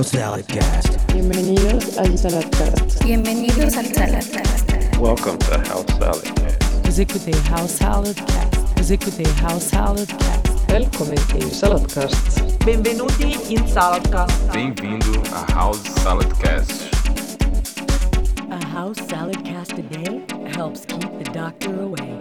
House Saladcast. Bienvenidos al Saladcast. Bienvenidos al Saladcast. Welcome to House Salad Cast. Vous écoutez House Saladcast. Vous écoutez House Saladcast. Välkommen till Saladcast. Benvenuti in Saladcast. Bem-vindo a House Saladcast. A House Saladcast a day helps keep the doctor away.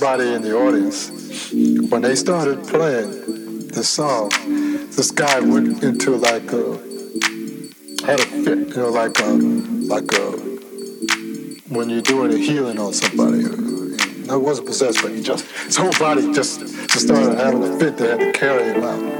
Somebody in the audience when they started playing the song. This guy went into like a had a fit, you know, like a like a when you're doing a healing on somebody. Uh, no, it wasn't possessed, but he just his whole body just just started having a fit. They had to carry him out.